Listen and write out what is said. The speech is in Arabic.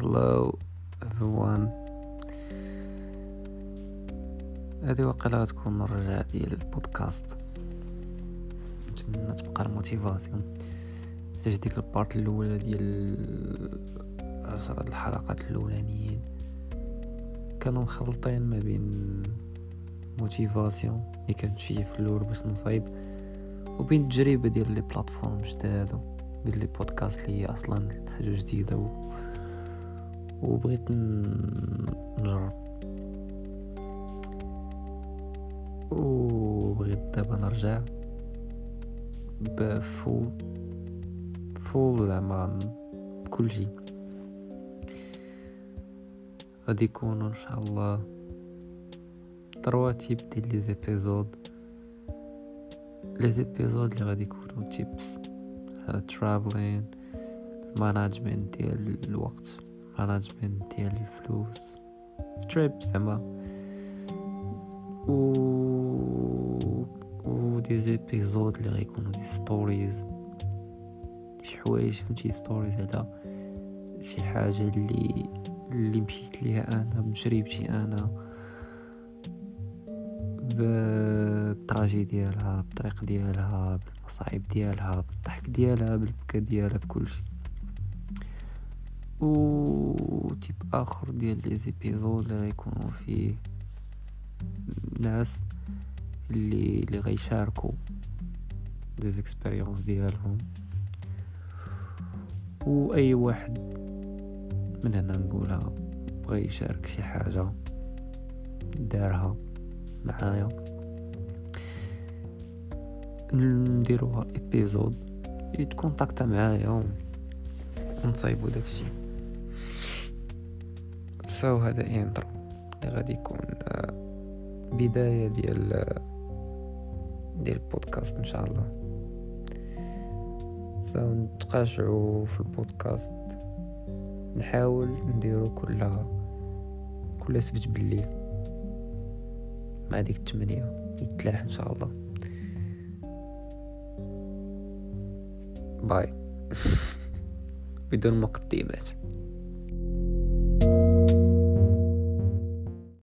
hello everyone. هذه وقيلا غتكون الرجعة ديال البودكاست نتمنى تبقى ال motivation. حيت ديك ال part الأولى ديال عشرة الحلقات الأولانيين. كانوا مخلطين ما بين motivation اللي كانت فيه في الأول باش نصايب وبين التجربة ديال les plateformes جداد ديال les podcasts اللي هي أصلا حاجة جديدة و... وبغيت نجرب. وبغيت دابا نرجع ب full full زعما بكلشي غادي يكونوا إن شاء الله trois types ديال les épisodes. les épisodes اللي غادي يكونوا tips على traveling management ديال الوقت. management ديال الفلوس trip زعما و و des épisodes اللي غيكونوا des stories شي حوايج فهمتي stories على شي حاجة اللي اللي مشيت ليها أنا بتجربتي أنا بال trajet ديالها بالطريق ديالها بالمصاعب ديالها بالضحك ديالها بالبكا ديالها بكلشي و type آخر ديال les épisodes اللي غيكونوا فيه ناس اللي اللي غيشاركوا des expériences ديالهم. واي واحد من هنا نقولها بغى يشارك شي حاجة دارها معايا. نديروها épisode يتكونتاكتا معايا ونصايبو داكشي. so هذا intro اللي غادي يكون آه، بداية ديال ديال البودكاست إن شاء الله. نتقاشعو في البودكاست. نحاول نديرو كل كل سبت بالليل. مع ديك التمنية. يتلاح إن شاء الله. باي. بدون مقدمات.